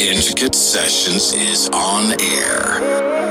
Intricate Sessions is on air.